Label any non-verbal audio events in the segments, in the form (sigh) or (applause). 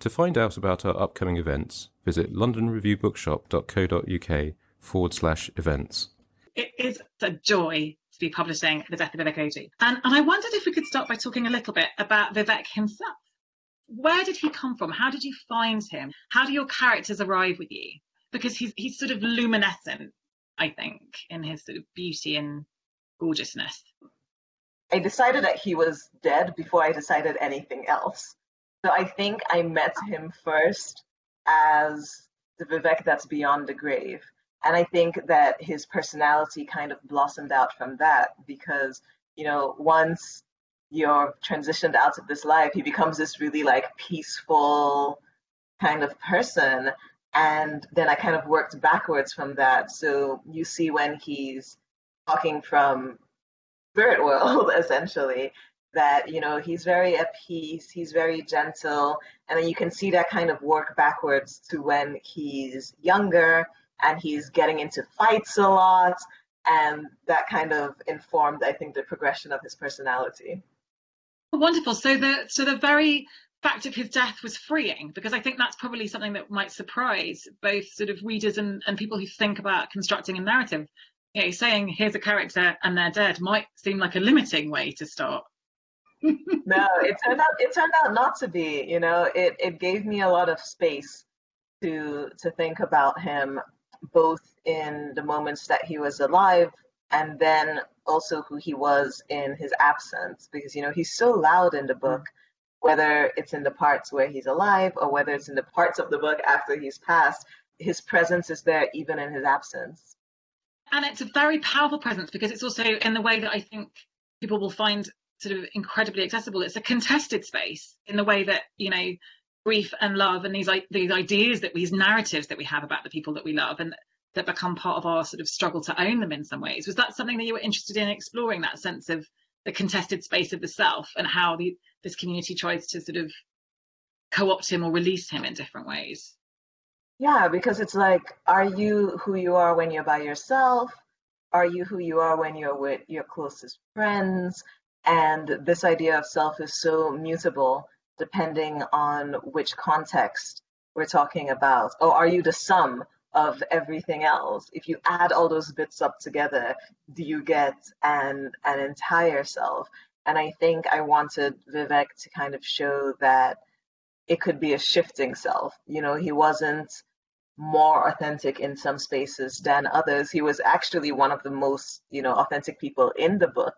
To find out about our upcoming events, visit londonreviewbookshop.co.uk forward slash events. It is a joy to be publishing The Death of Vivek Oji. And, and I wondered if we could start by talking a little bit about Vivek himself where did he come from? How did you find him? How do your characters arrive with you? Because he's he's sort of luminescent, I think, in his sort of beauty and gorgeousness. I decided that he was dead before I decided anything else. So I think I met him first as the Vivek that's beyond the grave. And I think that his personality kind of blossomed out from that because, you know, once you're transitioned out of this life, he becomes this really like peaceful kind of person. And then I kind of worked backwards from that. So you see when he's talking from spirit world, (laughs) essentially, that, you know, he's very at peace, he's very gentle. And then you can see that kind of work backwards to when he's younger and he's getting into fights a lot. And that kind of informed, I think, the progression of his personality. Wonderful. So the so the very fact of his death was freeing because I think that's probably something that might surprise both sort of readers and, and people who think about constructing a narrative. You know, saying here's a character and they're dead might seem like a limiting way to start. No, it turned out it turned out not to be. You know, it it gave me a lot of space to to think about him both in the moments that he was alive and then also who he was in his absence because you know he's so loud in the book whether it's in the parts where he's alive or whether it's in the parts of the book after he's passed his presence is there even in his absence and it's a very powerful presence because it's also in the way that i think people will find sort of incredibly accessible it's a contested space in the way that you know grief and love and these these ideas that these narratives that we have about the people that we love and that become part of our sort of struggle to own them in some ways. Was that something that you were interested in exploring that sense of the contested space of the self and how the, this community tries to sort of co-opt him or release him in different ways? Yeah, because it's like, are you who you are when you're by yourself? Are you who you are when you're with your closest friends? And this idea of self is so mutable depending on which context we're talking about. Or are you the sum of everything else. If you add all those bits up together, do you get an an entire self? And I think I wanted Vivek to kind of show that it could be a shifting self. You know, he wasn't more authentic in some spaces than others. He was actually one of the most, you know, authentic people in the book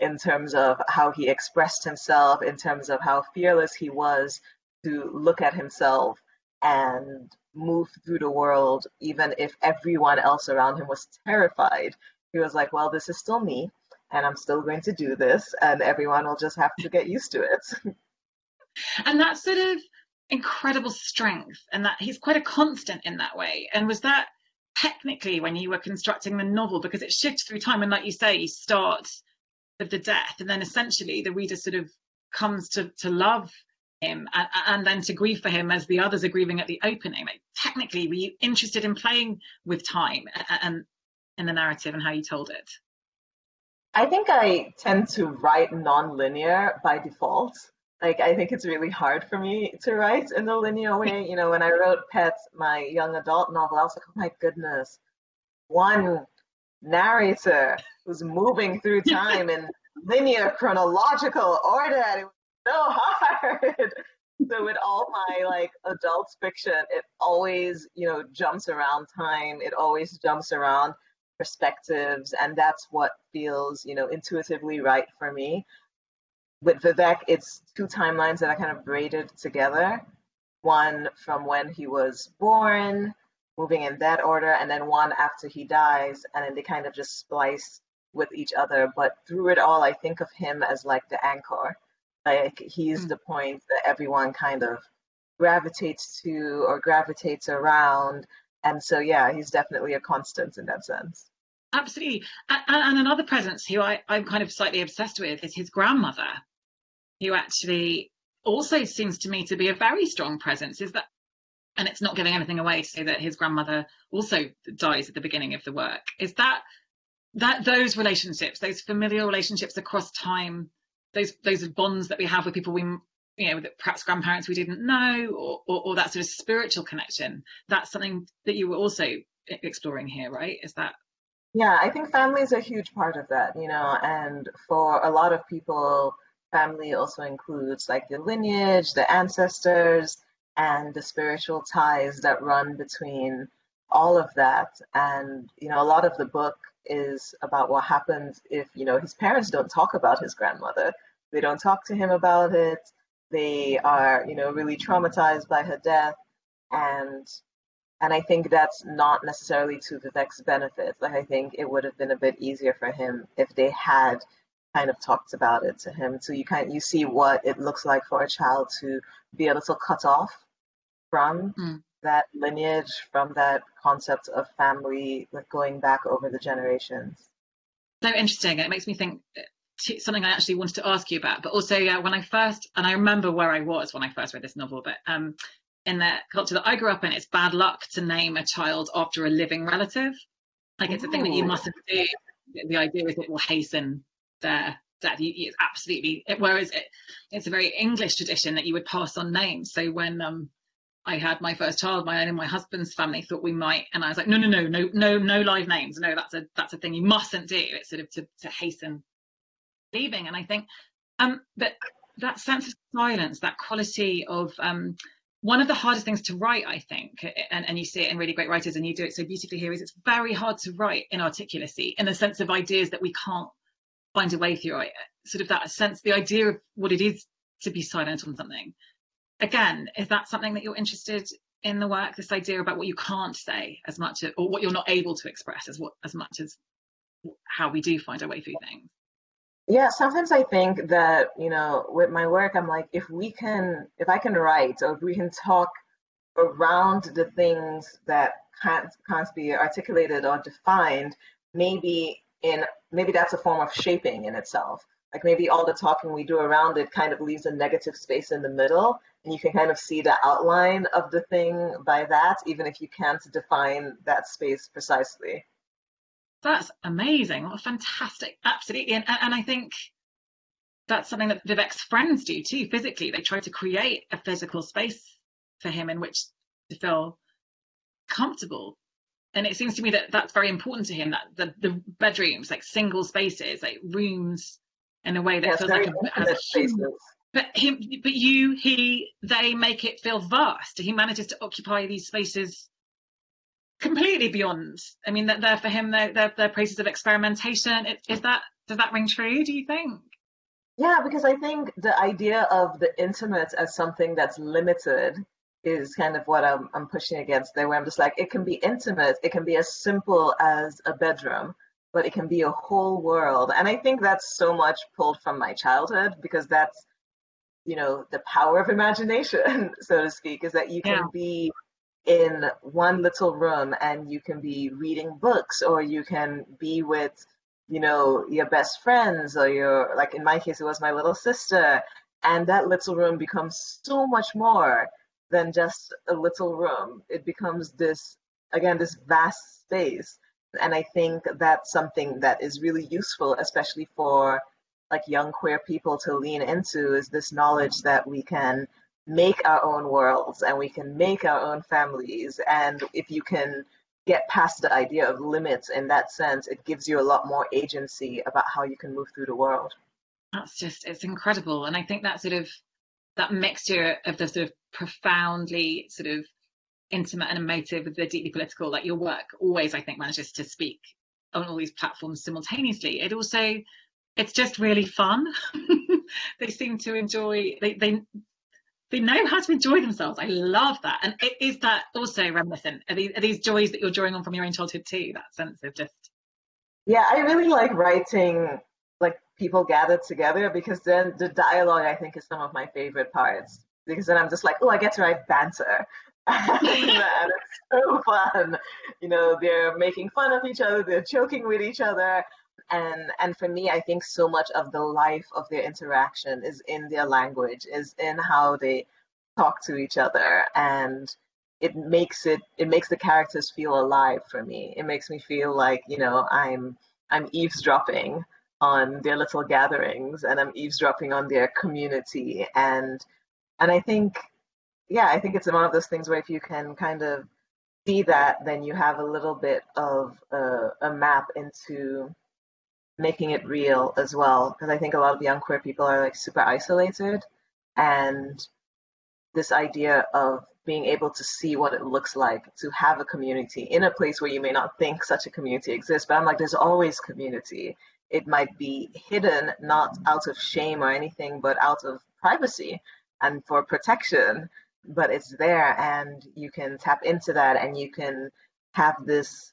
in terms of how he expressed himself, in terms of how fearless he was to look at himself and move through the world, even if everyone else around him was terrified. He was like, well, this is still me, and I'm still going to do this, and everyone will just have to get used to it. (laughs) and that sort of incredible strength, and that he's quite a constant in that way. And was that technically when you were constructing the novel? Because it shifts through time, and like you say, you start with the death, and then essentially the reader sort of comes to, to love him and, and, then to grieve for him as the others are grieving at the opening. Like, technically, were you interested in playing with time and in the narrative and how you told it? I think I tend to write non-linear by default. like I think it's really hard for me to write in the linear way. You know, when I wrote Pets, my young adult novel, I was like, oh my goodness, one narrator who's moving through time in linear chronological order. And it was so (laughs) hard. so with all my like adult fiction, it always, you know, jumps around time. It always jumps around perspectives, and that's what feels, you know, intuitively right for me with Vivek, it's two timelines that I kind of braided together. One from when he was born, moving in that order, and then one after he dies, and then they kind of just splice with each other. But through it all, I think of him as like the anchor. Like he's mm. the point that everyone kind of gravitates to or gravitates around. And so, yeah, he's definitely a constant in that sense. Absolutely. And, and another presence who I, I'm kind of slightly obsessed with is his grandmother, who actually also seems to me to be a very strong presence. Is that, and it's not giving anything away to say that his grandmother also dies at the beginning of the work. Is that that those relationships, those familial relationships across time, those those bonds that we have with people we you know that perhaps grandparents we didn't know or, or, or that sort of spiritual connection. That's something that you were also exploring here right? Is that? Yeah, I think family is a huge part of that, you know, and for a lot of people, family also includes like the lineage, the ancestors, and the spiritual ties that run between all of that. And, you know, a lot of the book is about what happens if, you know, his parents don't talk about his grandmother. They don't talk to him about it. They are, you know, really traumatized by her death. And and I think that's not necessarily to Vivek's benefit. Like I think it would have been a bit easier for him if they had kind of talked about it to him. So you kind you see what it looks like for a child to be a little cut off from mm. That lineage, from that concept of family, like going back over the generations. So interesting. It makes me think uh, something I actually wanted to ask you about, but also yeah, when I first and I remember where I was when I first read this novel, but um, in the culture that I grew up in, it's bad luck to name a child after a living relative. Like it's Ooh. a thing that you mustn't do. The idea is it will hasten their death. It's absolutely. It, whereas it, it's a very English tradition that you would pass on names. So when um, I had my first child, my own and my husband's family thought we might, and I was like, no, no, no, no, no, no live names. No, that's a that's a thing you mustn't do. It's sort of to to hasten leaving. And I think um, that that sense of silence, that quality of um, one of the hardest things to write, I think, and, and you see it in really great writers, and you do it so beautifully here, is it's very hard to write in articulacy in the sense of ideas that we can't find a way through. Sort of that sense, the idea of what it is to be silent on something. Again, is that something that you're interested in the work? This idea about what you can't say as much, or what you're not able to express as what as much as how we do find our way through things. Yeah, sometimes I think that, you know, with my work, I'm like, if we can, if I can write or if we can talk around the things that can't, can't be articulated or defined, maybe in, maybe that's a form of shaping in itself. Like maybe all the talking we do around it kind of leaves a negative space in the middle and you can kind of see the outline of the thing by that, even if you can't define that space precisely. That's amazing. What fantastic. Absolutely. And, and I think that's something that Vivek's friends do too, physically. They try to create a physical space for him in which to feel comfortable. And it seems to me that that's very important to him, that the, the bedrooms, like single spaces, like rooms in a way that yes, feels like a, a spaces. But him, but you, he, they make it feel vast. He manages to occupy these spaces completely beyond. I mean, that they're for him, they're, they're, they're places of experimentation. Is, is that does that ring true? Do you think? Yeah, because I think the idea of the intimate as something that's limited is kind of what I'm, I'm pushing against there, where I'm just like, it can be intimate, it can be as simple as a bedroom, but it can be a whole world. And I think that's so much pulled from my childhood because that's, you know, the power of imagination, (laughs) so to speak, is that you can yeah. be in one little room and you can be reading books or you can be with you know your best friends or your like in my case it was my little sister. And that little room becomes so much more than just a little room. It becomes this again this vast space. And i think that's something that is really useful especially for like young queer people to lean into is this knowledge that we can make our own worlds and we can make our own families. And if you can get past the idea of limits in that sense, it gives you a lot more agency about how you can move through the world. That's just, it's incredible. And I think that sort of, that mixture of the sort of profoundly sort of intimate and emotive with the deeply political, like your work always, I think, manages to speak on all these platforms simultaneously. It also, it's just really fun. (laughs) they seem to enjoy, they, they, they know how to enjoy themselves. I love that. And it, is that also reminiscent? Are these, are these joys that you're drawing on from your own childhood too? That sense of just. Yeah, I really like writing like people gathered together because then the dialogue I think is some of my favorite parts because then I'm just like, oh, I get to write banter. (laughs) and (laughs) it's so fun. You know, they're making fun of each other, they're joking with each other. And and for me, I think so much of the life of their interaction is in their language, is in how they talk to each other. And it makes it it makes the characters feel alive for me. It makes me feel like, you know, I'm I'm eavesdropping on their little gatherings and I'm eavesdropping on their community and and I think yeah, I think it's one of those things where if you can kind of see that, then you have a little bit of a, a map into making it real as well. Because I think a lot of young queer people are like super isolated, and this idea of being able to see what it looks like to have a community in a place where you may not think such a community exists. But I'm like, there's always community. It might be hidden, not out of shame or anything, but out of privacy and for protection but it's there and you can tap into that and you can have this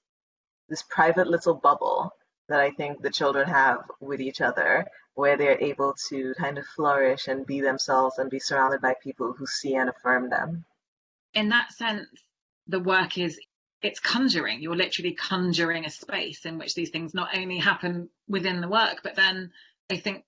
this private little bubble that I think the children have with each other where they're able to kind of flourish and be themselves and be surrounded by people who see and affirm them. In that sense, the work is it's conjuring. You're literally conjuring a space in which these things not only happen within the work, but then I think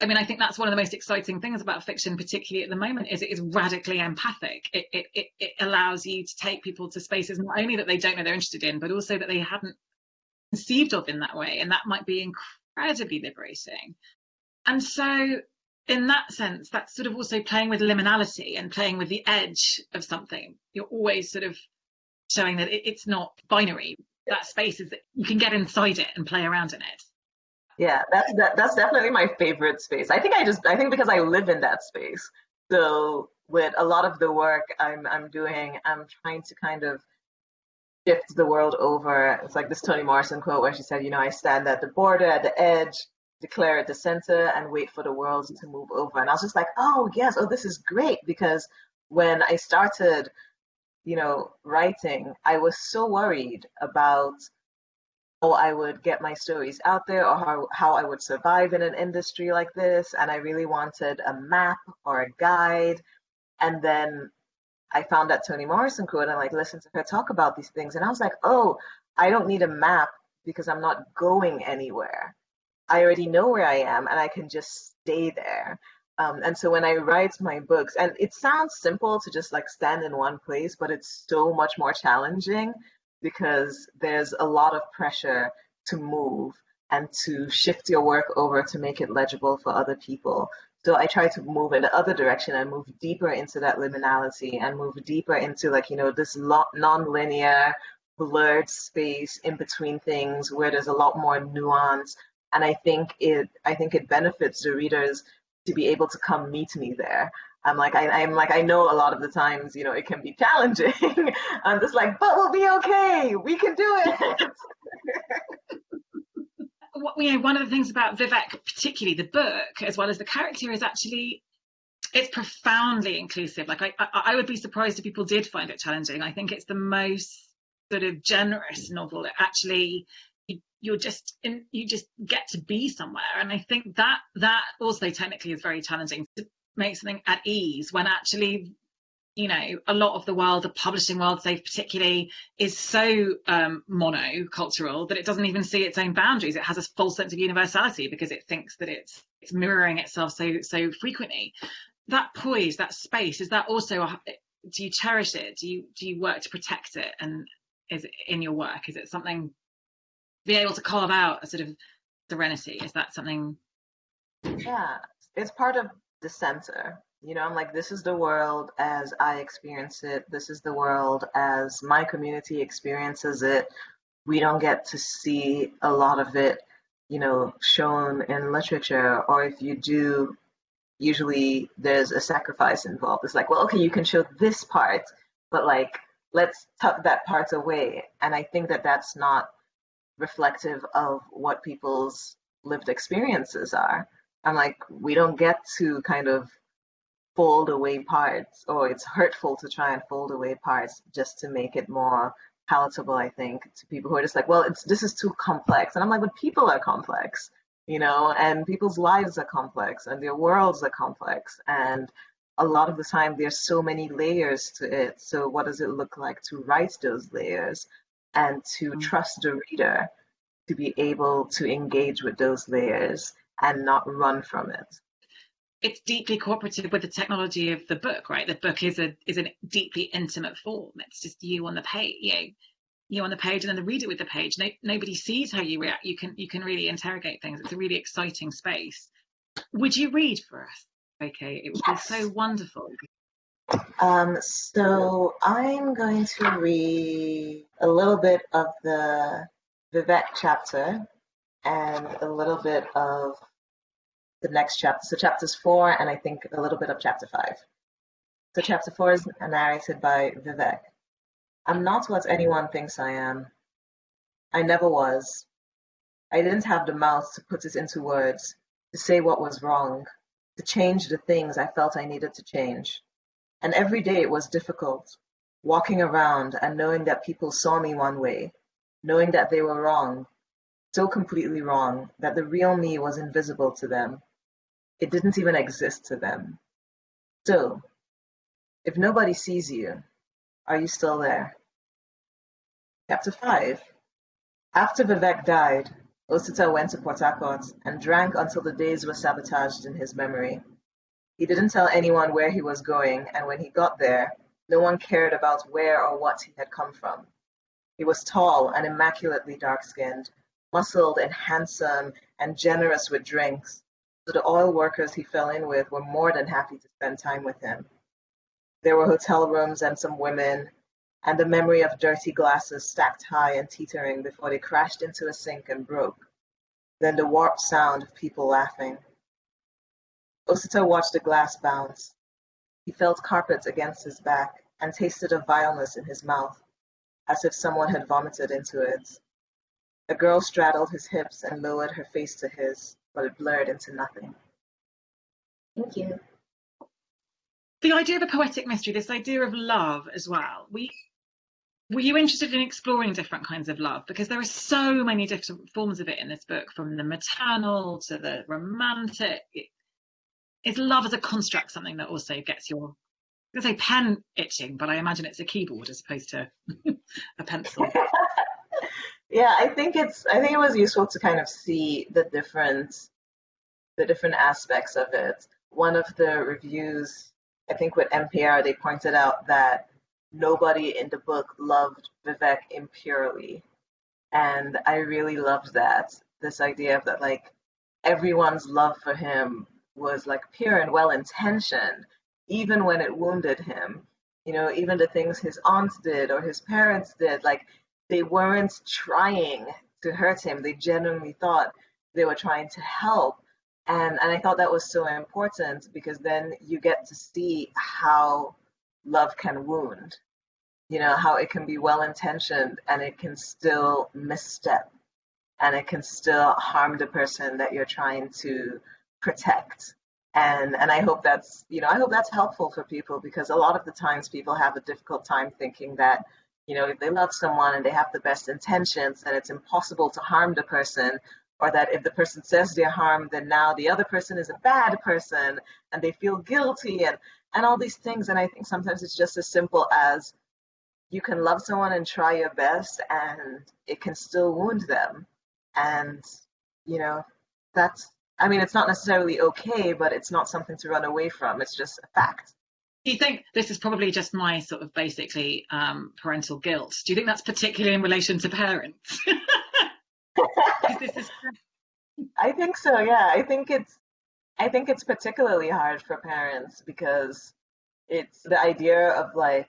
I mean, I think that's one of the most exciting things about fiction, particularly at the moment, is it is radically empathic. It, it, it, allows you to take people to spaces not only that they don't know they're interested in, but also that they hadn't conceived of in that way. And that might be incredibly liberating. And so, in that sense, that's sort of also playing with liminality and playing with the edge of something. You're always sort of showing that it, it's not binary. That space is that you can get inside it and play around in it. Yeah, that's that, that's definitely my favorite space. I think I just I think because I live in that space. So with a lot of the work I'm I'm doing, I'm trying to kind of shift the world over. It's like this Toni Morrison quote where she said, you know, I stand at the border, at the edge, declare at the center, and wait for the world to move over. And I was just like, oh yes, oh this is great because when I started, you know, writing, I was so worried about how I would get my stories out there or how, how I would survive in an industry like this. And I really wanted a map or a guide. And then I found that Toni Morrison quote and like listened to her talk about these things. And I was like, oh, I don't need a map because I'm not going anywhere. I already know where I am and I can just stay there. Um, and so when I write my books, and it sounds simple to just like stand in one place, but it's so much more challenging because there's a lot of pressure to move and to shift your work over to make it legible for other people. So I try to move in the other direction and move deeper into that liminality and move deeper into like, you know, this non-linear blurred space in between things where there's a lot more nuance. And I think it I think it benefits the readers to be able to come meet me there I'm like, I, am like, I know a lot of the times, you know, it can be challenging. (laughs) I'm just like, but we'll be okay. We can do it. (laughs) you know, one of the things about Vivek, particularly the book, as well as the character, is actually it's profoundly inclusive. Like I, I, I would be surprised if people did find it challenging. I think it's the most sort of generous novel that actually you're just in, you just get to be somewhere and i think that that also technically is very challenging to make something at ease when actually you know a lot of the world the publishing world say particularly is so um, monocultural that it doesn't even see its own boundaries. It has a false sense of universality because it thinks that it's it's mirroring itself so so frequently. That poise that space is that also a, do you cherish it? Do you do you work to protect it? And is it in your work? Is it something be able to carve out a sort of serenity? Is that something? Yeah, it's part of the center. You know, I'm like, this is the world as I experience it. This is the world as my community experiences it. We don't get to see a lot of it, you know, shown in literature, or if you do, usually there's a sacrifice involved. It's like, well, okay, you can show this part, but like, let's tuck that part away. And I think that that's not reflective of what people's lived experiences are. I'm like, we don't get to kind of fold away parts, or it's hurtful to try and fold away parts just to make it more palatable, I think, to people who are just like, well, it's this is too complex. And I'm like, but people are complex, you know, and people's lives are complex and their worlds are complex. And a lot of the time there's so many layers to it. So what does it look like to write those layers and to mm-hmm. trust the reader to be able to engage with those layers and not run from it? It's deeply cooperative with the technology of the book, right? The book is a is a deeply intimate form. It's just you on the page, you know, you on the page, and then the reader with the page. No, nobody sees how you react. You can you can really interrogate things. It's a really exciting space. Would you read for us? Okay, it would yes. be so wonderful. Um, so I'm going to read a little bit of the Vivek chapter and a little bit of the next chapter. So chapters four and I think a little bit of chapter five. So chapter four is narrated by Vivek. I'm not what anyone thinks I am. I never was. I didn't have the mouth to put it into words, to say what was wrong, to change the things I felt I needed to change. And every day it was difficult, walking around and knowing that people saw me one way, knowing that they were wrong, so completely wrong that the real me was invisible to them, it didn't even exist to them. Still, if nobody sees you, are you still there? Chapter 5 After Vivek died, Osita went to Port Harcourt and drank until the days were sabotaged in his memory. He didn't tell anyone where he was going, and when he got there, no one cared about where or what he had come from. He was tall and immaculately dark skinned, muscled and handsome and generous with drinks, so the oil workers he fell in with were more than happy to spend time with him. There were hotel rooms and some women, and the memory of dirty glasses stacked high and teetering before they crashed into a sink and broke. Then the warped sound of people laughing. Osita watched the glass bounce. He felt carpets against his back and tasted a vileness in his mouth, as if someone had vomited into it. A girl straddled his hips and lowered her face to his but it blurred into nothing. Thank you. The idea of a poetic mystery, this idea of love as well. We were you interested in exploring different kinds of love? Because there are so many different forms of it in this book, from the maternal to the romantic. Is love as a construct something that also gets your I say pen itching, but I imagine it's a keyboard as opposed to (laughs) a pencil. (laughs) yeah, I think it's I think it was useful to kind of see the different the different aspects of it. One of the reviews, I think with NPR, they pointed out that nobody in the book loved Vivek impurely. And I really loved that. This idea of that like everyone's love for him was like pure and well intentioned, even when it wounded him. You know, even the things his aunts did or his parents did, like they weren't trying to hurt him. They genuinely thought they were trying to help. And, and I thought that was so important because then you get to see how love can wound, you know, how it can be well intentioned and it can still misstep and it can still harm the person that you're trying to protect. And, and I hope that's, you know, I hope that's helpful for people because a lot of the times people have a difficult time thinking that you know, if they love someone and they have the best intentions, then it's impossible to harm the person. Or that if the person says they're harmed, then now the other person is a bad person and they feel guilty and, and all these things. And I think sometimes it's just as simple as you can love someone and try your best and it can still wound them. And, you know, that's, I mean, it's not necessarily okay, but it's not something to run away from. It's just a fact do you think this is probably just my sort of basically um, parental guilt? Do you think that's particularly in relation to parents? (laughs) is... I think so. Yeah, I think it's I think it's particularly hard for parents because it's the idea of like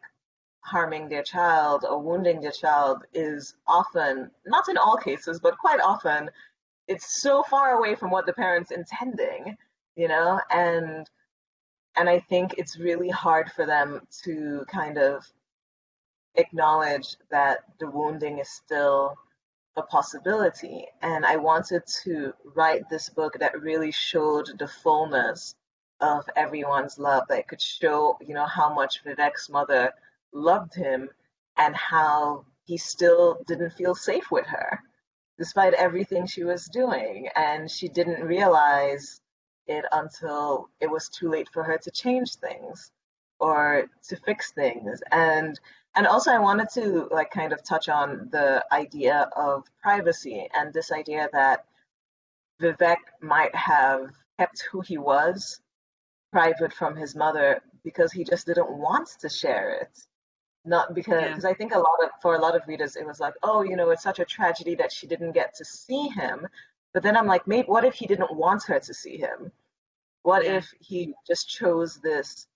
harming their child or wounding their child is often, not in all cases, but quite often, it's so far away from what the parent's intending, you know, and and I think it's really hard for them to kind of acknowledge that the wounding is still a possibility. And I wanted to write this book that really showed the fullness of everyone's love, that could show, you know, how much Vivek's mother loved him and how he still didn't feel safe with her despite everything she was doing. And she didn't realize it until it was too late for her to change things or to fix things. And and also I wanted to like kind of touch on the idea of privacy and this idea that Vivek might have kept who he was private from his mother because he just didn't want to share it not because yeah. I think a lot of for a lot of readers it was like oh you know it's such a tragedy that she didn't get to see him but then I'm like maybe what if he didn't want her to see him what yeah. if he just chose this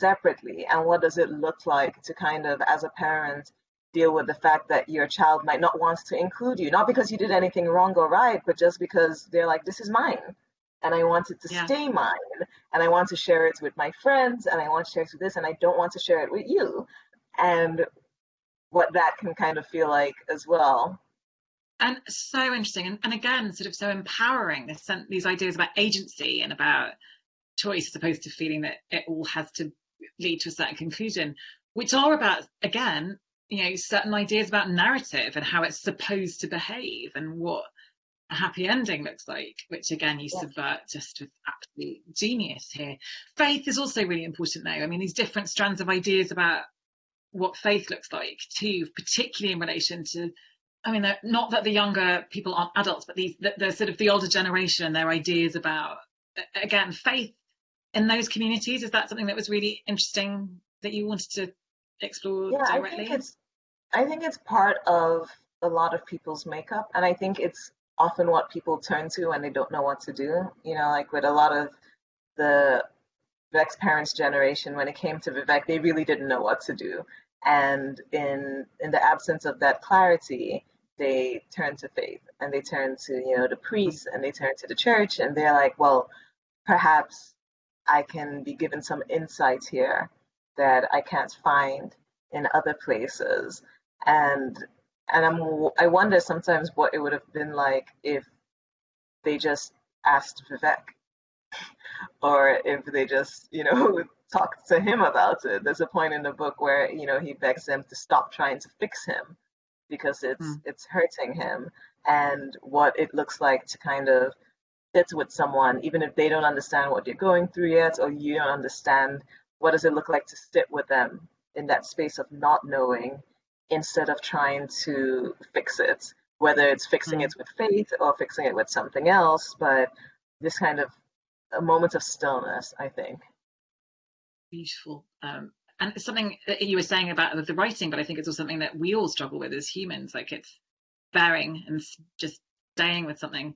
separately and what does it look like to kind of as a parent deal with the fact that your child might not want to include you not because you did anything wrong or right but just because they're like this is mine and I want it to yeah. stay mine and I want to share it with my friends and I want to share it with this and I don't want to share it with you and what that can kind of feel like as well. And so interesting, and, and again, sort of so empowering. This, these ideas about agency and about choice, as opposed to feeling that it all has to lead to a certain conclusion, which are about again, you know, certain ideas about narrative and how it's supposed to behave and what a happy ending looks like, which again you yeah. subvert just with absolute genius here. Faith is also really important now. I mean, these different strands of ideas about what faith looks like too, particularly in relation to I mean, not that the younger people aren't adults, but these the, the, sort of the older generation, their ideas about again faith in those communities. Is that something that was really interesting that you wanted to explore yeah, directly? I think it's I think it's part of a lot of people's makeup, and I think it's often what people turn to when they don't know what to do. You know, like with a lot of the Vivek's parents' generation, when it came to Vivek, they really didn't know what to do. And in in the absence of that clarity, they turn to faith and they turn to, you know, the priests and they turn to the church and they're like, well, perhaps I can be given some insight here that I can't find in other places. And and I'm I wonder sometimes what it would have been like if they just asked Vivek or if they just, you know, (laughs) talk to him about it. There's a point in the book where, you know, he begs them to stop trying to fix him because it's mm. it's hurting him and what it looks like to kind of sit with someone even if they don't understand what you're going through yet or you don't understand what does it look like to sit with them in that space of not knowing instead of trying to fix it whether it's fixing mm. it with faith or fixing it with something else but this kind of a moment of stillness, I think. Beautiful. Um, and it's something that you were saying about the writing, but I think it's also something that we all struggle with as humans. Like it's bearing and just staying with something.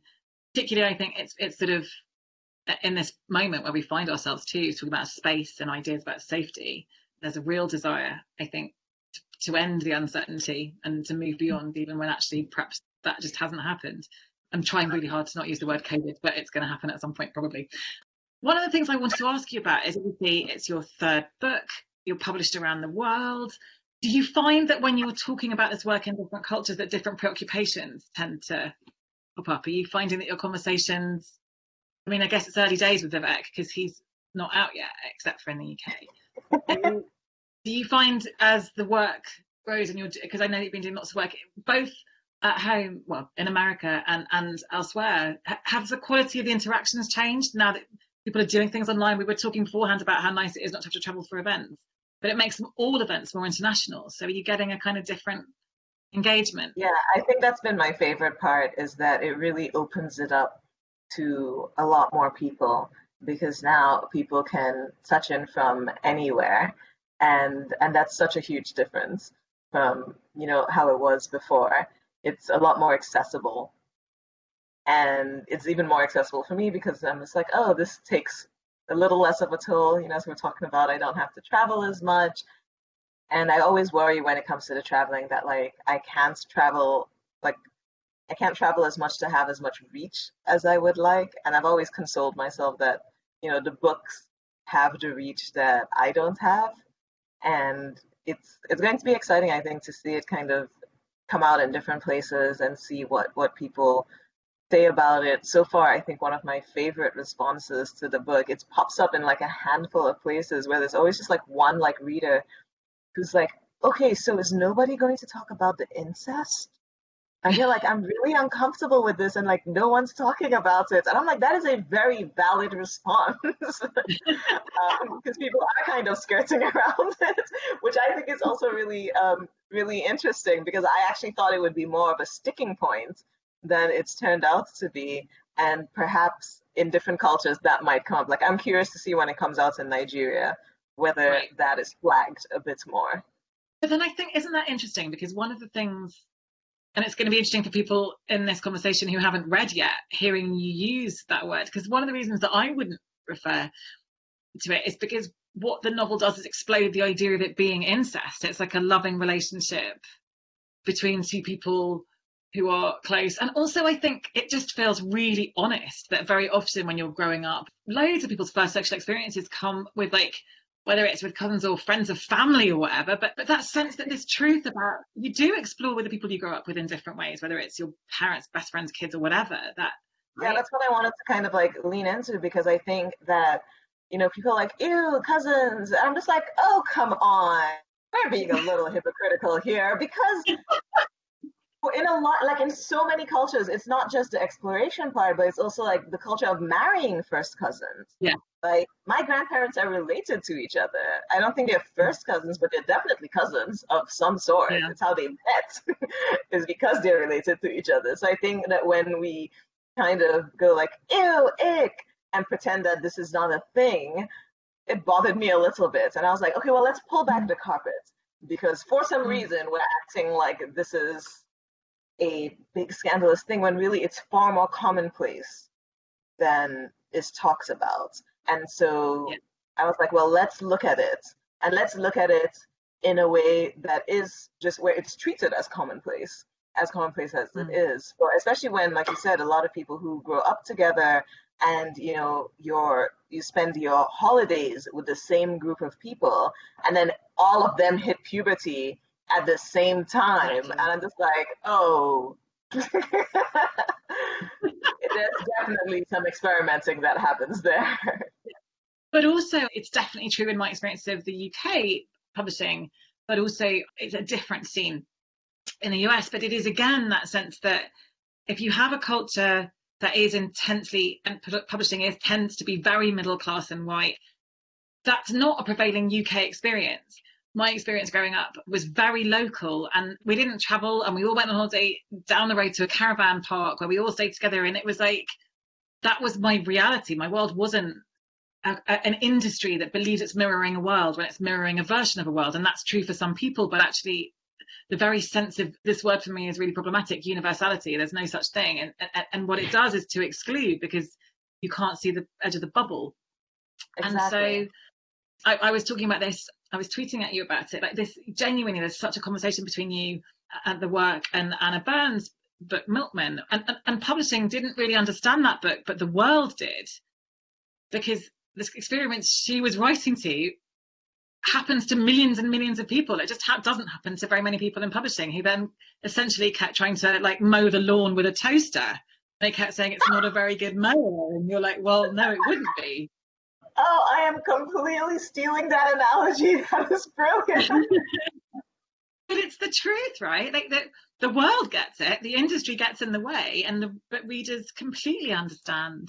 Particularly, I think it's it's sort of in this moment where we find ourselves too, talking about space and ideas about safety. There's a real desire, I think, to, to end the uncertainty and to move beyond, even when actually perhaps that just hasn't happened. I'm trying really hard to not use the word COVID, but it's going to happen at some point probably. One of the things I wanted to ask you about is obviously it's your third book, you're published around the world. Do you find that when you're talking about this work in different cultures, that different preoccupations tend to pop up? Are you finding that your conversations, I mean, I guess it's early days with Vivek because he's not out yet, except for in the UK. Um, do you find as the work grows and you're, because I know you've been doing lots of work, both at home, well, in America and, and elsewhere, has the quality of the interactions changed now that people are doing things online? We were talking beforehand about how nice it is not to have to travel for events, but it makes all events more international. So are you getting a kind of different engagement? Yeah, I think that's been my favorite part is that it really opens it up to a lot more people because now people can touch in from anywhere and and that's such a huge difference from you know how it was before it's a lot more accessible. and it's even more accessible for me because I'm just like, oh, this takes a little less of a toll. You know, as we're talking about, I don't have to travel as much. And I always worry when it comes to the traveling that like I can't travel like I can't travel as much to have as much reach as I would like. And I've always consoled myself that, you know, the books have the reach that I don't have. And it's it's going to be exciting, I think, to see it kind of come out in different places and see what what people say about it. So far, I think one of my favorite responses to the book, it pops up in like a handful of places where there's always just like one like reader who's like, okay, so is nobody going to talk about the incest? I feel like I'm really uncomfortable with this and like no one's talking about it. And I'm like, that is a very valid response because (laughs) um, people are kind of skirting (laughs) around it, which I think is also really, um, really interesting because I actually thought it would be more of a sticking point than it's turned out to be. And perhaps in different cultures that might come up. Like I'm curious to see when it comes out in Nigeria, whether right. that is flagged a bit more. But then I think, isn't that interesting? Because one of the things and it's going to be interesting for people in this conversation who haven't read yet hearing you use that word because one of the reasons that i wouldn't refer to it is because what the novel does is explode the idea of it being incest it's like a loving relationship between two people who are close and also i think it just feels really honest that very often when you're growing up loads of people's first sexual experiences come with like whether it's with cousins or friends of family or whatever, but, but that sense that this truth about you do explore with the people you grow up with in different ways, whether it's your parents, best friends, kids, or whatever. That yeah, that's what I wanted to kind of like lean into because I think that you know people are like ew cousins. And I'm just like oh come on, we're being a little hypocritical here because in a lot like in so many cultures it's not just the exploration part but it's also like the culture of marrying first cousins. Yeah. Like my grandparents are related to each other. I don't think they're first cousins but they're definitely cousins of some sort. Yeah. it's how they met (laughs) is because they're related to each other. So i think that when we kind of go like ew ick and pretend that this is not a thing it bothered me a little bit and i was like okay well let's pull back the carpet because for some mm. reason we're acting like this is a big scandalous thing when really it's far more commonplace than is talked about. And so yeah. I was like, well, let's look at it and let's look at it in a way that is just where it's treated as commonplace, as commonplace as mm. it is. but especially when, like you said, a lot of people who grow up together and you know your you spend your holidays with the same group of people and then all of them hit puberty at the same time. Mm-hmm. And I'm just like, oh, (laughs) there's definitely some experimenting that happens there. But also, it's definitely true in my experience of the UK publishing, but also it's a different scene in the US. But it is again that sense that if you have a culture that is intensely, and publishing is tends to be very middle class and white, that's not a prevailing UK experience. My experience growing up was very local and we didn't travel and we all went on holiday down the road to a caravan park where we all stayed together and it was like that was my reality. My world wasn't a, a, an industry that believes it's mirroring a world when it's mirroring a version of a world and that's true for some people but actually the very sense of this word for me is really problematic universality there's no such thing and, and, and what it does is to exclude because you can't see the edge of the bubble exactly. and so I, I was talking about this I was tweeting at you about it. Like this, genuinely, there's such a conversation between you and the work and Anna Burns' book Milkman, and, and, and publishing didn't really understand that book, but the world did, because this experiment she was writing to happens to millions and millions of people. It just ha- doesn't happen to very many people in publishing who then essentially kept trying to like mow the lawn with a toaster. They kept saying it's not a very good mower, and you're like, well, no, it wouldn't be oh, I am completely stealing that analogy. (laughs) That is brilliant. (laughs) but it's the truth, right? Like the the world gets it, the industry gets in the way, and the but readers completely understand.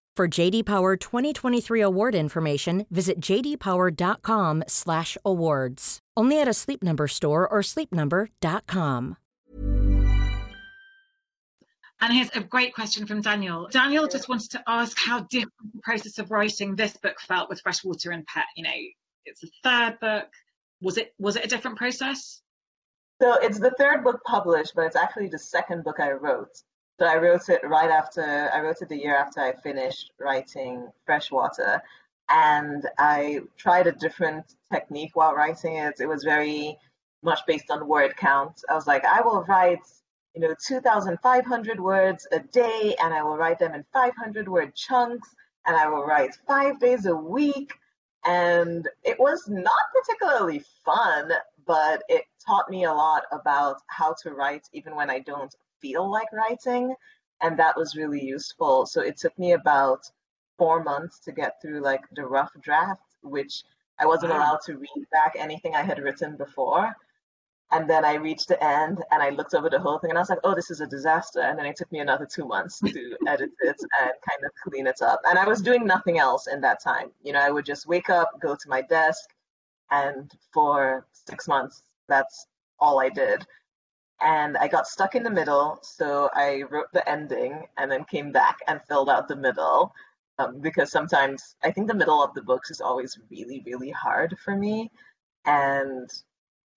For JD Power 2023 award information, visit jdpower.com/awards. Only at a Sleep Number store or sleepnumber.com. And here's a great question from Daniel. Daniel just wanted to ask how different the process of writing this book felt with Freshwater and Pet. You know, it's a third book. Was it was it a different process? So it's the third book published, but it's actually the second book I wrote. So I wrote it right after I wrote it the year after I finished writing Freshwater, and I tried a different technique while writing it. It was very much based on word count. I was like, I will write you know, 2,500 words a day, and I will write them in 500 word chunks, and I will write five days a week. And it was not particularly fun, but it taught me a lot about how to write even when I don't feel like writing. And that was really useful. So it took me about four months to get through like the rough draft, which I wasn't allowed to read back anything I had written before. And then I reached the end and I looked over the whole thing and I was like, oh, this is a disaster. And then it took me another two months to edit it and kind of clean it up. And I was doing nothing else in that time. You know, I would just wake up, go to my desk, and for six months, that's all I did. And I got stuck in the middle. So I wrote the ending and then came back and filled out the middle. Um, because sometimes I think the middle of the books is always really, really hard for me. And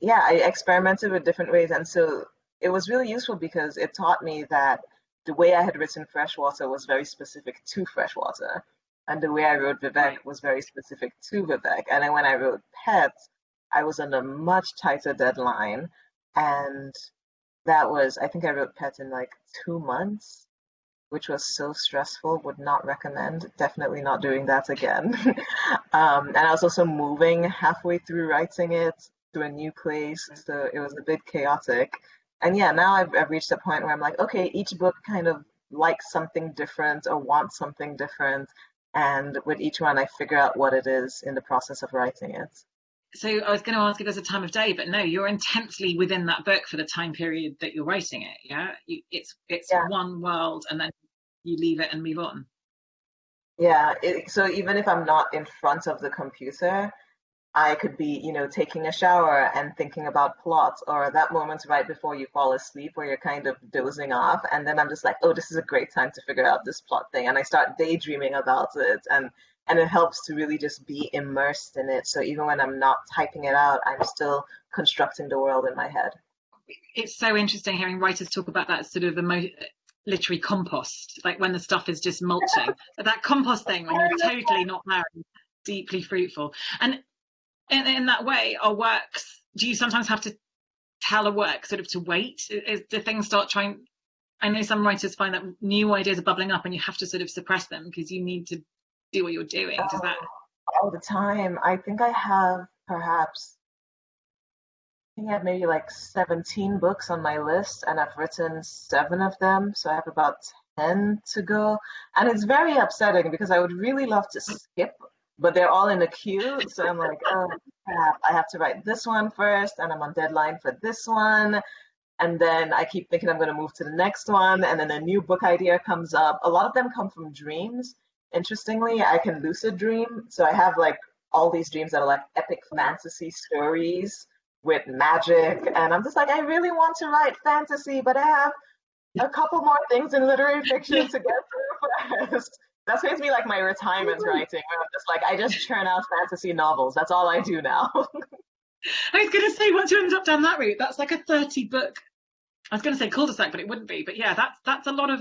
yeah, I experimented with different ways. And so it was really useful because it taught me that the way I had written Freshwater was very specific to Freshwater. And the way I wrote Vivek was very specific to Vivek. And then when I wrote Pets, I was on a much tighter deadline. And that was, I think I wrote Pet in like two months, which was so stressful, would not recommend. Definitely not doing that again. (laughs) um, and I was also moving halfway through writing it to a new place, so it was a bit chaotic. And yeah, now I've, I've reached a point where I'm like, okay, each book kind of likes something different or wants something different. And with each one, I figure out what it is in the process of writing it. So I was going to ask if there's a time of day, but no, you're intensely within that book for the time period that you're writing it. Yeah, you, it's it's yeah. one world, and then you leave it and move on. Yeah. It, so even if I'm not in front of the computer, I could be, you know, taking a shower and thinking about plots, or that moment right before you fall asleep where you're kind of dozing off, and then I'm just like, oh, this is a great time to figure out this plot thing, and I start daydreaming about it, and and it helps to really just be immersed in it. So even when I'm not typing it out, I'm still constructing the world in my head. It's so interesting hearing writers talk about that sort of emo- literary compost, like when the stuff is just mulching. But (laughs) that compost thing when you're totally not there, deeply fruitful. And in, in that way our works do you sometimes have to tell a work sort of to wait is, do things start trying i know some writers find that new ideas are bubbling up and you have to sort of suppress them because you need to do what you're doing does that (sighs) all the time i think i have perhaps I think I have maybe like 17 books on my list, and I've written seven of them. So I have about 10 to go. And it's very upsetting because I would really love to skip but they're all in a queue. So I'm like, oh crap, I have to write this one first, and I'm on deadline for this one. And then I keep thinking I'm going to move to the next one, and then a new book idea comes up. A lot of them come from dreams. Interestingly, I can lucid dream. So I have like all these dreams that are like epic fantasy stories with magic. And I'm just like, I really want to write fantasy, but I have a couple more things in literary fiction to get through (laughs) first. That's going to be like my retirement mm-hmm. writing. Where I'm just like, I just churn out fantasy novels. That's all I do now. (laughs) I was going to say, once you end up down that route, that's like a 30 book. I was going to say cul-de-sac, but it wouldn't be. But yeah, that's that's a lot of.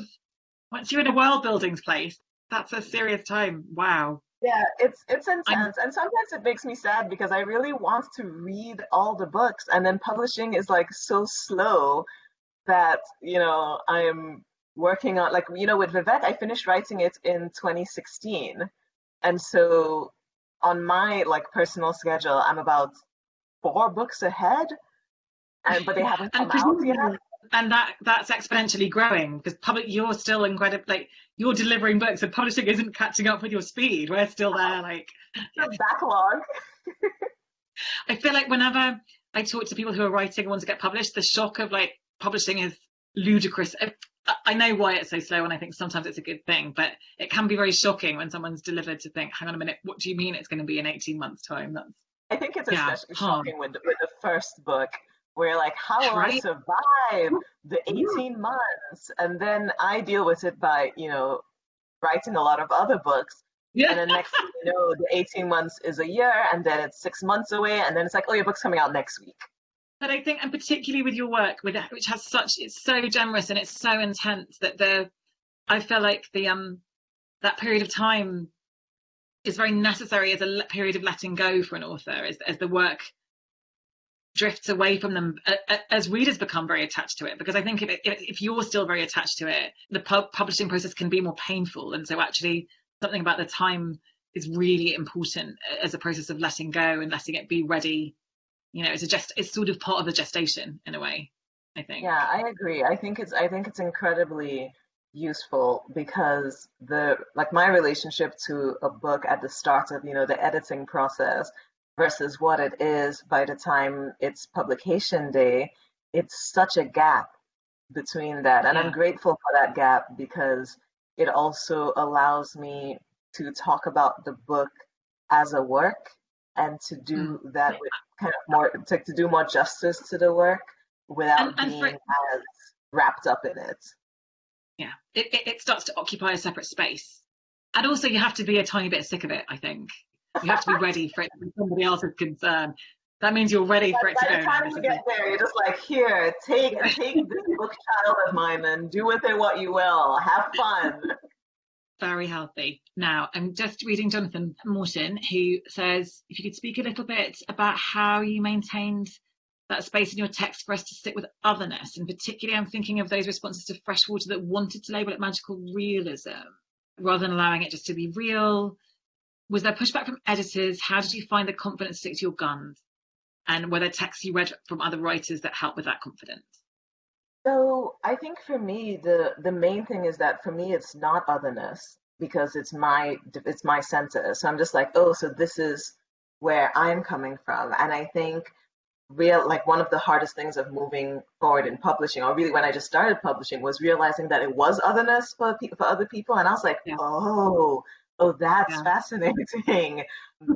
Once you're in a world building place, that's a serious time. Wow. Yeah, it's it's intense, I'm, and sometimes it makes me sad because I really want to read all the books, and then publishing is like so slow that you know I am working on like you know with Vivek, I finished writing it in 2016, and so on my like personal schedule, I'm about four books ahead, and but they (laughs) haven't come out yet. And that that's exponentially growing because public you're still incredible like you're delivering books and publishing isn't catching up with your speed. We're still there like (laughs) the backlog. (laughs) I feel like whenever i talk to people who are writing and want to get published the shock of like publishing is ludicrous. I, I know why it's so slow and i think sometimes it's a good thing but it can be very shocking when someone's delivered to think hang on a minute what do you mean it's going to be in 18 months time? That's i think it's yeah, especially shocking with, with the first book where like how will. I survive the (laughs) 18 months? And then I deal with it by, you know, writing a lot of other books. Yeah. And then next thing you know, the 18 months is a year and then it's six months away and then it's like, oh, your book's coming out next week. But I think, and particularly with your work, with which has such, it's so generous and it's so intense that the, I feel like the um, that period of time is very necessary as a period of letting go for an author, as as the work drifts away from them uh, uh, as readers become very attached to it. Because i think if, if you're still very attached to it the pub- publishing process can be more painful. And so actually something about the time is really important uh, as a process of letting go and letting it be ready. You know it's a just it's sort of part of the gestation in a way i think. Yeah i agree. I think it's i think it's incredibly useful because the like my relationship to a book at the start of you know the editing process versus what it is by the time it's publication day, it's such a gap between that. And yeah. I'm grateful for that gap because it also allows me to talk about the book as a work and to do mm. that with kind of more to, to do more justice to the work without and, and being for, as wrapped up in it. Yeah, it, it, it starts to occupy a separate space. And also you have to be a tiny bit sick of it, I think. You have to be ready for it to be somebody else's concern. That means you're ready for it to go. By the time you get there, you're just like, here, take take this book child of mine and do with it what you will. Have fun. Very healthy. Now, I'm just reading Jonathan Morton, who says if you could speak a little bit about how you maintained that space in your text for us to sit with otherness. And particularly, I'm thinking of those responses to Freshwater that wanted to label it magical realism rather than allowing it just to be real was there pushback from editors? How did you find the confidence to stick to your guns? And were there texts you read from other writers that helped with that confidence? So I think for me, the the main thing is that for me, it's not otherness because it's my it's my center. So I'm just like, oh, so this is where I'm coming from, and I think real like one of the hardest things of moving forward in publishing, or really when I just started publishing, was realizing that it was otherness for people for other people, and I was like, yeah. oh, oh, that's yeah. fascinating.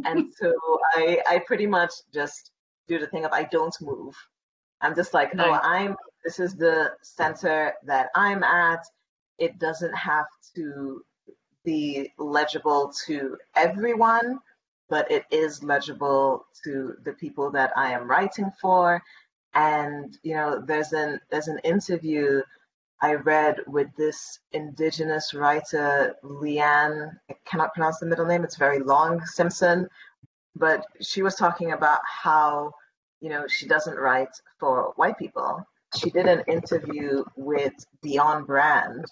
and (laughs) so I, I pretty much just do the thing of I don't move. I'm just like, no. oh, I'm, this is the center that I'm at. It doesn't have to be legible to everyone, but it is legible to the people that I am writing for. And, you know, there's an, there's an interview I read with this indigenous writer, Leanne, I cannot pronounce the middle name, it's very long, Simpson, but she was talking about how, you know, she doesn't write for white people. She did an interview with Dionne Brand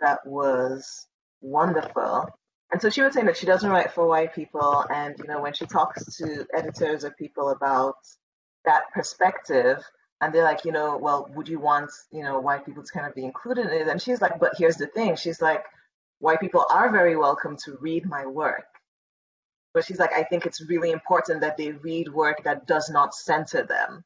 that was wonderful. And so she was saying that she doesn't write for white people. And, you know, when she talks to editors or people about that perspective, and they're like, you know, well, would you want, you know, white people to kind of be included in it? And she's like, but here's the thing. She's like, white people are very welcome to read my work. But she's like, I think it's really important that they read work that does not center them.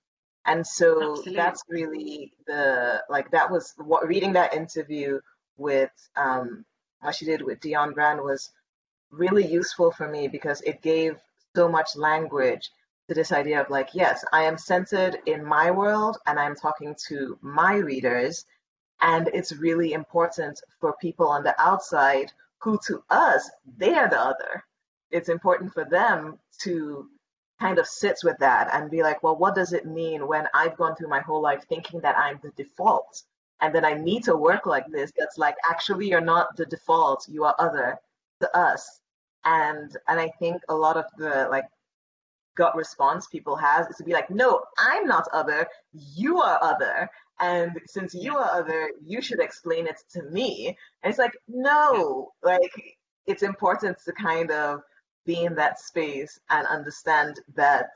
And so Absolutely. that's really the, like, that was what reading that interview with, um, what she did with Dionne Brand was really useful for me because it gave so much language to this idea of like, yes, I am centered in my world and I'm talking to my readers. And it's really important for people on the outside who to us, they are the other. It's important for them to kind of sit with that and be like, well, what does it mean when I've gone through my whole life thinking that I'm the default? And then I need to work like this. That's like, actually, you're not the default. You are other to us. And and I think a lot of the like gut response people have is to be like, no, I'm not other, you are other. And since you are other, you should explain it to me. And it's like, no, like it's important to kind of be in that space and understand that,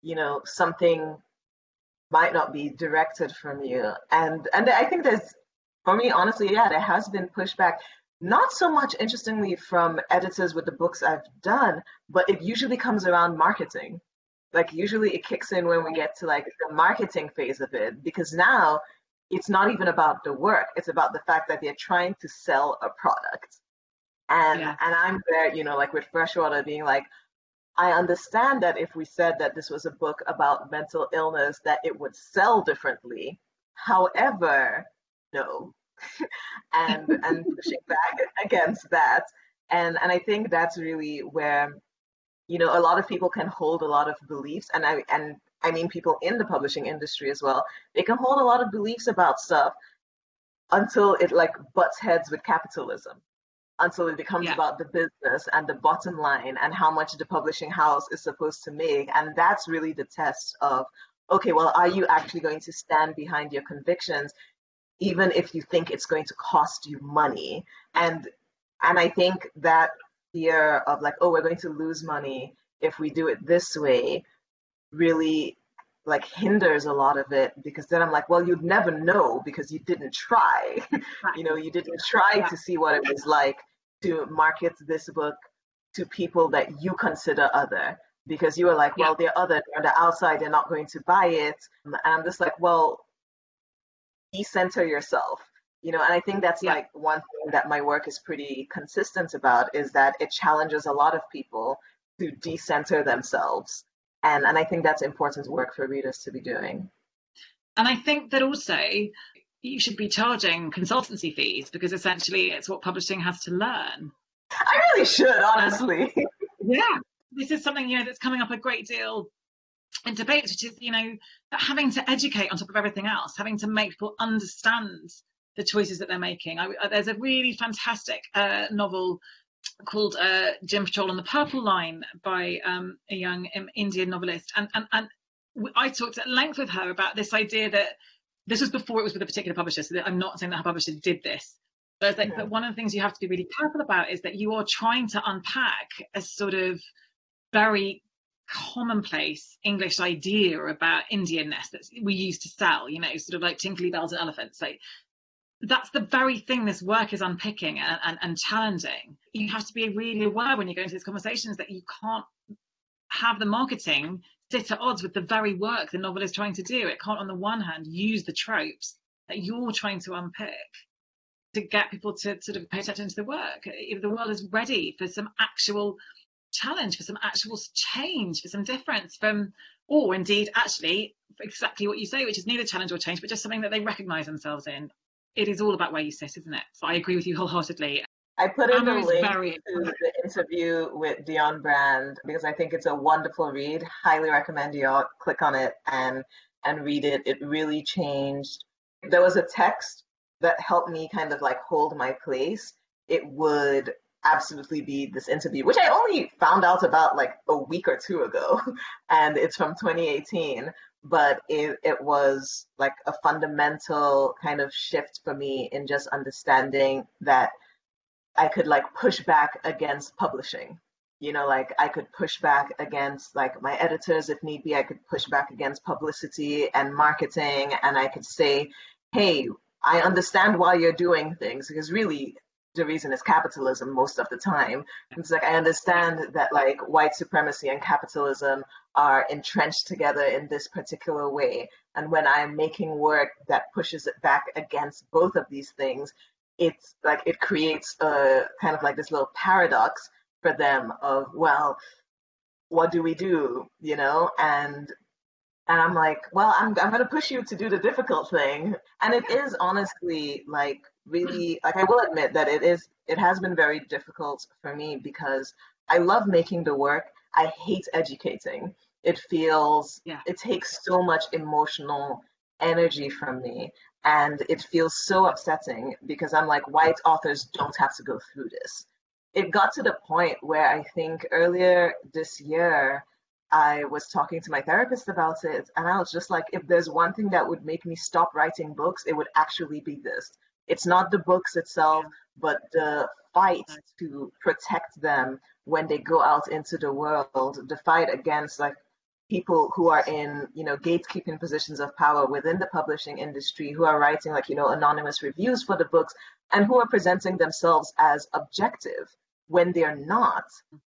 you know, something might not be directed from you. And and I think there's for me, honestly, yeah, there has been pushback. Not so much, interestingly, from editors with the books I've done, but it usually comes around marketing. Like, usually it kicks in when we get to like the marketing phase of it, because now it's not even about the work, it's about the fact that they're trying to sell a product. And, yeah. and I'm there, you know, like with Freshwater being like, I understand that if we said that this was a book about mental illness, that it would sell differently. However, no, (laughs) and and pushing back against that, and and I think that's really where, you know, a lot of people can hold a lot of beliefs, and I and I mean people in the publishing industry as well. They can hold a lot of beliefs about stuff until it like butts heads with capitalism until it becomes yeah. about the business and the bottom line and how much the publishing house is supposed to make. And that's really the test of okay, well, are you actually going to stand behind your convictions, even if you think it's going to cost you money? And and I think that fear of like, oh, we're going to lose money if we do it this way really like hinders a lot of it because then I'm like, well, you'd never know because you didn't try. (laughs) you know, you didn't try yeah. to see what it was like to market this book to people that you consider other because you were like, well, they're other, they're on the outside, they're not going to buy it. And I'm just like, well, decenter yourself. You know, and I think that's yeah. like one thing that my work is pretty consistent about is that it challenges a lot of people to decenter themselves. And and I think that's important work for readers to be doing. And I think that also you should be charging consultancy fees because essentially it's what publishing has to learn. I really should, honestly. (laughs) yeah, this is something you know that's coming up a great deal in debates, which is you know having to educate on top of everything else, having to make people understand the choices that they're making. I, uh, there's a really fantastic uh, novel called uh, Djinn Patrol on the Purple Line by um, a young Indian novelist, and and and I talked at length with her about this idea that this was before it was with a particular publisher, so I'm not saying that her publisher did this. But, like, but one of the things you have to be really careful about is that you are trying to unpack a sort of very commonplace English idea about Indianness that we used to sell, you know, sort of like tinkly bells and elephants. Like that's the very thing this work is unpicking and, and, and challenging. You have to be really aware when you go into these conversations that you can't have the marketing sit at odds with the very work the novel is trying to do. It can't, on the one hand, use the tropes that you're trying to unpick to get people to sort of pay attention to the work. If the world is ready for some actual challenge, for some actual change, for some difference from, or indeed, actually, exactly what you say, which is neither challenge or change, but just something that they recognize themselves in. It is all about where you sit, isn't it? So I agree with you wholeheartedly. I put in the link very... to the interview with Dionne Brand because I think it's a wonderful read. Highly recommend you all click on it and and read it. It really changed. There was a text that helped me kind of like hold my place. It would absolutely be this interview, which I only found out about like a week or two ago, (laughs) and it's from 2018. But it, it was like a fundamental kind of shift for me in just understanding that I could like push back against publishing. You know, like I could push back against like my editors if need be. I could push back against publicity and marketing, and I could say, "Hey, I understand why you're doing things because really the reason is capitalism most of the time. It's like I understand that like white supremacy and capitalism are entrenched together in this particular way. And when I'm making work that pushes it back against both of these things, it's like it creates a kind of like this little paradox for them of well what do we do you know and and i'm like well i'm, I'm to push you to do the difficult thing and it is honestly like really like i will admit that it is it has been very difficult for me because i love making the work i hate educating it feels yeah. it takes so much emotional energy from me and it feels so upsetting because I'm like, white authors don't have to go through this. It got to the point where I think earlier this year, I was talking to my therapist about it, and I was just like, if there's one thing that would make me stop writing books, it would actually be this. It's not the books itself, but the fight to protect them when they go out into the world, the fight against like people who are in you know gatekeeping positions of power within the publishing industry who are writing like you know anonymous reviews for the books and who are presenting themselves as objective when they're not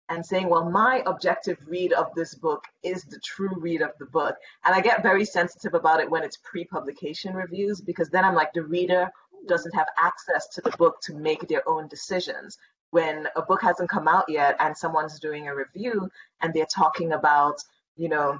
and saying well my objective read of this book is the true read of the book. And i get very sensitive about it when it's pre-publication reviews because then i'm like the reader doesn't have access to the book to make their own decisions when a book hasn't come out yet and someone's doing a review and they're talking about, you know,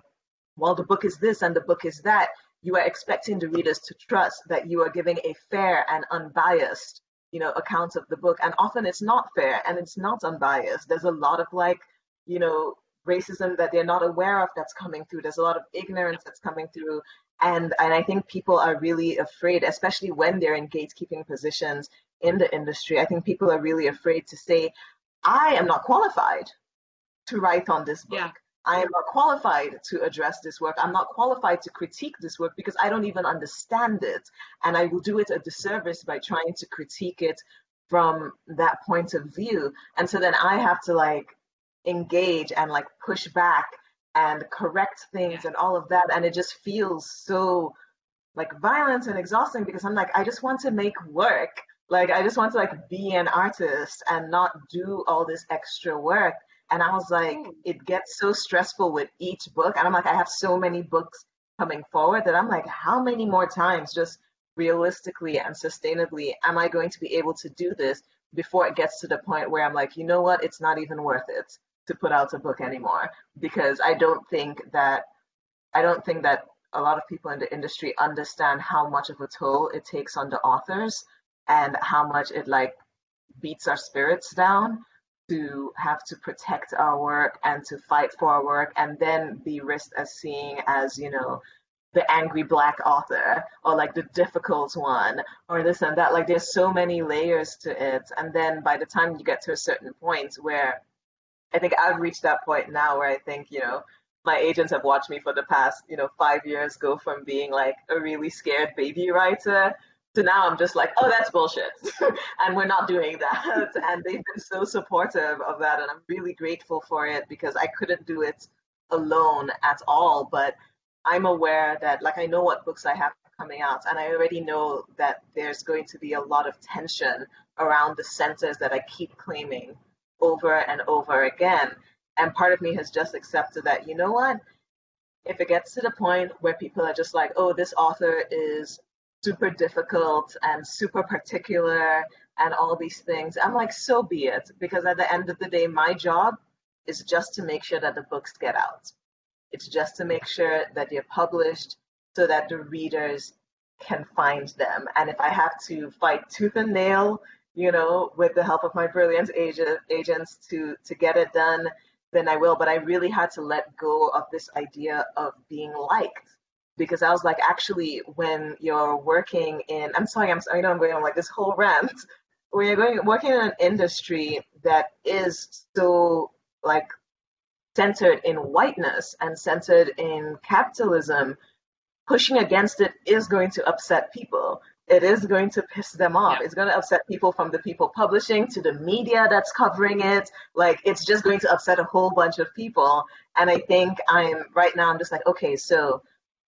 well, the book is this and the book is that, you are expecting the readers to trust that you are giving a fair and unbiased, you know, account of the book. And often it's not fair and it's not unbiased. There's a lot of like, you know, racism that they're not aware of that's coming through. There's a lot of ignorance that's coming through. And, and I think people are really afraid, especially when they're in gatekeeping positions in the industry. I think people are really afraid to say, I am not qualified to write on this book. Yeah. I am not qualified to address this work. I'm not qualified to critique this work because I don't even understand it. And I will do it a disservice by trying to critique it from that point of view. And so then I have to like engage and like push back and correct things and all of that. And it just feels so like violent and exhausting because I'm like, I just want to make work. Like I just want to like be an artist and not do all this extra work. And I was like, mm. it gets so stressful with each book. And I'm like, I have so many books coming forward that I'm like, how many more times just realistically and sustainably am I going to be able to do this before it gets to the point where I'm like, you know what, it's not even worth it to put out a book anymore because I don't think that I don't think that a lot of people in the industry understand how much of a toll it takes on the authors and how much it like beats our spirits down to have to protect our work and to fight for our work and then be risked as seeing as you know the angry black author or like the difficult one or this and that. Like there's so many layers to it. And then by the time you get to a certain point where i think i've reached that point now where i think you know my agents have watched me for the past you know five years go from being like a really scared baby writer to now I'm just like, oh, that's bullshit. (laughs) and we're not doing that. (laughs) and they've been so supportive of that. And I'm really grateful for it because I couldn't do it alone at all. But I'm aware that, like, I know what books I have coming out. And I already know that there's going to be a lot of tension around the centers that I keep claiming over and over again. And part of me has just accepted that, you know what? If it gets to the point where people are just like, oh, this author is super difficult and super particular and all these things. I'm like, so be it. Because at the end of the day, my job is just to make sure that the books get out. It's just to make sure that they're published so that the readers can find them. And if I have to fight tooth and nail, you know, with the help of my brilliant agent, agents to to get it done, then I will. But I really had to let go of this idea of being liked because I was like, actually, when you're working in, I'm sorry, I'm sorry, I know I'm going on like this whole rant. When you're going working in an industry that is so like centered in whiteness and centered in capitalism, pushing against it is going to upset people. It is going to piss them off. Yeah. It's going to upset people from the people publishing to the media that's covering it. Like, it's just going to upset a whole bunch of people. And I think I'm right now, I'm just like, okay, so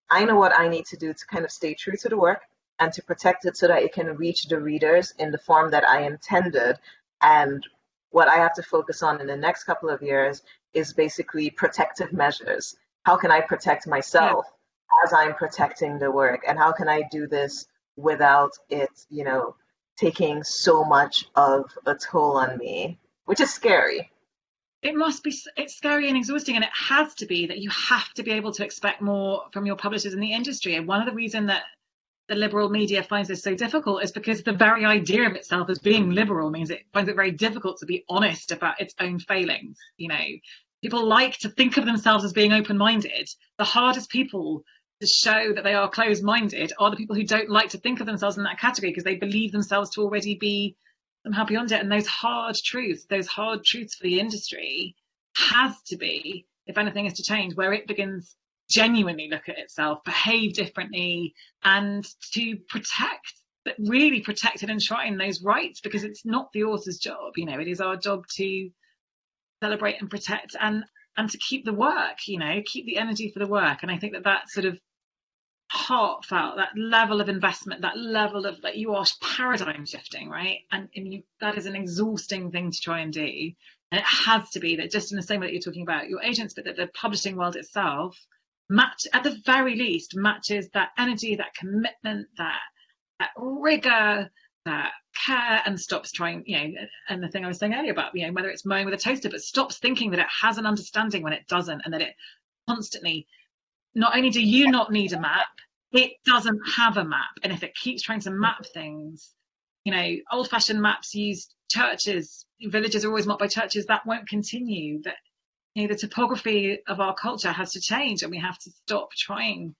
I know what I need to do to kind of stay true to the work and to protect it so that it can reach the readers in the form that I intended. And what I have to focus on in the next couple of years is basically protective measures. How can I protect myself yeah. as I'm protecting the work? And how can I do this without it, you know, taking so much of a toll on me, which is scary. It must be it's scary and exhausting and it has to be that you have to be able to expect more from your publishers in the industry and one of the reasons that the liberal media finds this so difficult is because the very idea of itself as being liberal means it finds it very difficult to be honest about its own failings you know. People like to think of themselves as being open-minded. The hardest people to show that they are closed-minded are the people who don't like to think of themselves in that category because they believe themselves to already be somehow beyond it. And those hard truths, those hard truths for the industry has to be, if anything is to change, where it begins genuinely look at itself, behave differently, and to protect that really protect and enshrine those rights because it's not the author's job. You know, it is our job to celebrate and protect. And and to keep the work, you know, keep the energy for the work. And I think that that sort of heartfelt, that level of investment, that level of like you are paradigm shifting, right? And, and you, that is an exhausting thing to try and do. And it has to be that just in the same way that you're talking about your agents, but that the publishing world itself match at the very least matches that energy, that commitment, that that rigor, that care and stops trying, you know, and the thing I was saying earlier about, you know, whether it's mowing with a toaster, but stops thinking that it has an understanding when it doesn't, and that it constantly, not only do you not need a map, it doesn't have a map. And if it keeps trying to map things, you know, old fashioned maps use churches, villages are always marked by churches, that won't continue. That, you know, the topography of our culture has to change and we have to stop trying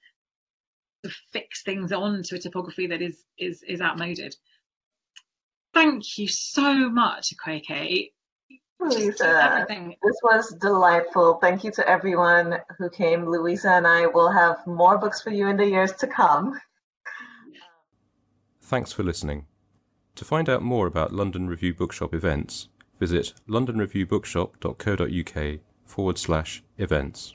to fix things onto a topography that is is is outmoded. Thank you so much, Akwaeke. Louisa, this was delightful. Thank you to everyone who came. Louisa and I will have more books for you in the years to come. Thanks for listening. To find out more about London Review Bookshop events, visit londonreviewbookshop.co.uk forward slash events.